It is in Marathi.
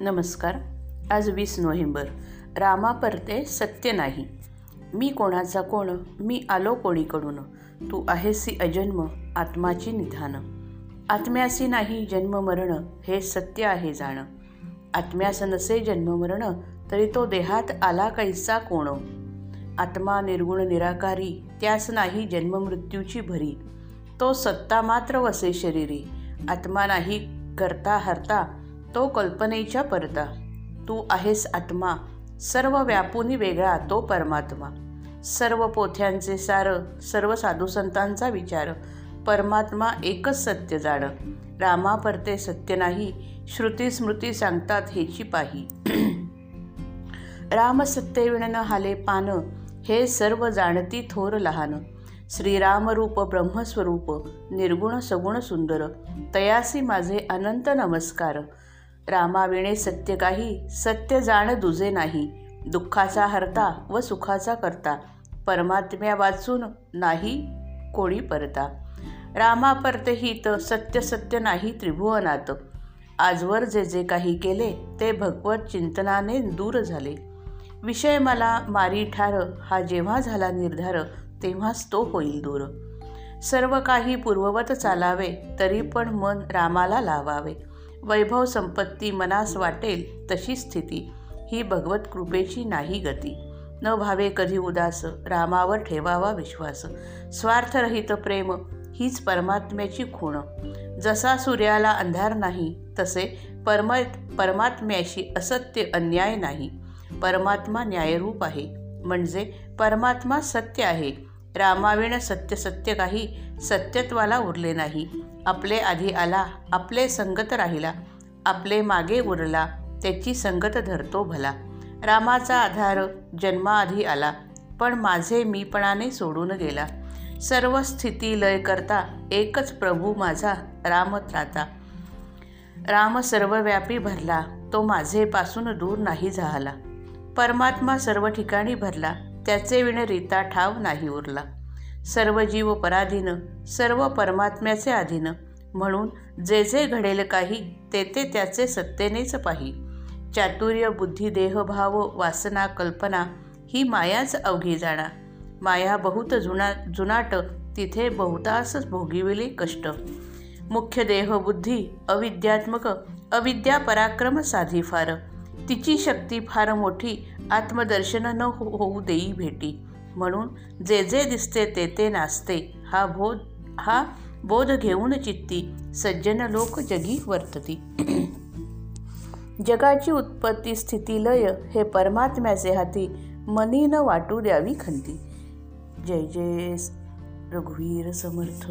नमस्कार. आज वीस नोव्हेंबर. रामा परते सत्य नाही. मी कोणाचा कोण? मी आलो कोणीकडून? तू आहेसी अजन्म आत्माची निधान. आत्म्यासी नाही जन्म मरण हे सत्य आहे जाणं. आत्म्यास नसे जन्म मरण तरी तो देहात आला कैसा कोण? आत्मा निर्गुण निराकारी त्यास नाही जन्ममृत्यूची भरी. तो सत्ता मात्र वसे शरीरी. आत्मा नाही करता हरता तो कल्पनेच्या परता तू आहेस आत्मा. सर्व व्यापुनी वेगळा तो परमात्मा. सर्व पोथ्यांचे सार सर्व साधुसंतांचा विचार. परमात्मा एकच सत्य जाण. रामा परते सत्य नाही श्रुती स्मृती सांगतात हेची पाही. राम सत्यविण हाले पान हे सर्व जाणती थोर लहान. श्रीरामरूप ब्रह्मस्वरूप निर्गुण सगुण सुंदर. तयासी माझे अनंत नमस्कार. रामाविणे सत्य काही सत्य जाण दुजे नाही. दुःखाचा हरता व सुखाचा करता. परमात्म्या वाचून नाही कोणी परता. रामा परतहित सत्य सत्य नाही त्रिभुवनात. आजवर जे जे काही केले ते भगवत चिंतनाने दूर झाले. विषय मला मारी ठार हा जेव्हा झाला निर्धार तेव्हाच तो होईल दूर. सर्व काही पूर्ववत चालावे तरी पण मन रामाला लावावे. वैभव संपत्ती मनास वाटेल तशी स्थिती. ही भगवत कृपेची नाही गती. न भावे कधी उदास रामावर ठेवावा विश्वास. स्वार्थरहित प्रेम हीच परमात्म्याची खूण. जसा सूर्याला अंधार नाही तसे परम परमात्म्याशी असत्य अन्याय नाही. परमात्मा न्यायरूप आहे. म्हणजे परमात्मा सत्य आहे. रामाविण सत्य सत्य काही सत्यत्वाला उरले नाही. आपले आधी आला आपले संगत राहिला आपले मागे उरला त्याची संगत धरतो भला. रामाचा आधार जन्माआधी आला पण माझे मीपणाने सोडून गेला. सर्व स्थिती लय करता एकच प्रभू माझा रामत्राता राम सर्वव्यापी भरला तो माझेपासून दूर नाही झाला. परमात्मा सर्व ठिकाणी भरला त्याचे विण रीता ठाव नाही उरला. सर्व जीव पराधीन सर्व परमात्म्याचे अधीन. म्हणून जे जे घडेल काही ते ते त्याचे सत्तेनेच पाही. चातुर्य बुद्धी देहभाव वासना कल्पना ही मायाच अवघी जाणा. माया बहुत जुना जुनाट तिथे बहुतास भोगिविले कष्ट. मुख्य देहबुद्धी अविद्यात्मक अविद्या पराक्रम साधी फार. तिची शक्ती फार मोठी आत्मदर्शन न हो होऊ देई भेटी. म्हणून जे जे दिसते ते ते नाचते. हा बोध हा बोध घेऊन चित्ती सज्जन लोक जगी वर्तती. जगाची उत्पत्ती स्थिती लय हे परमात्म्याचे हाती मनी न वाटू द्यावी खंती. जय जय रघुवीर समर्थ.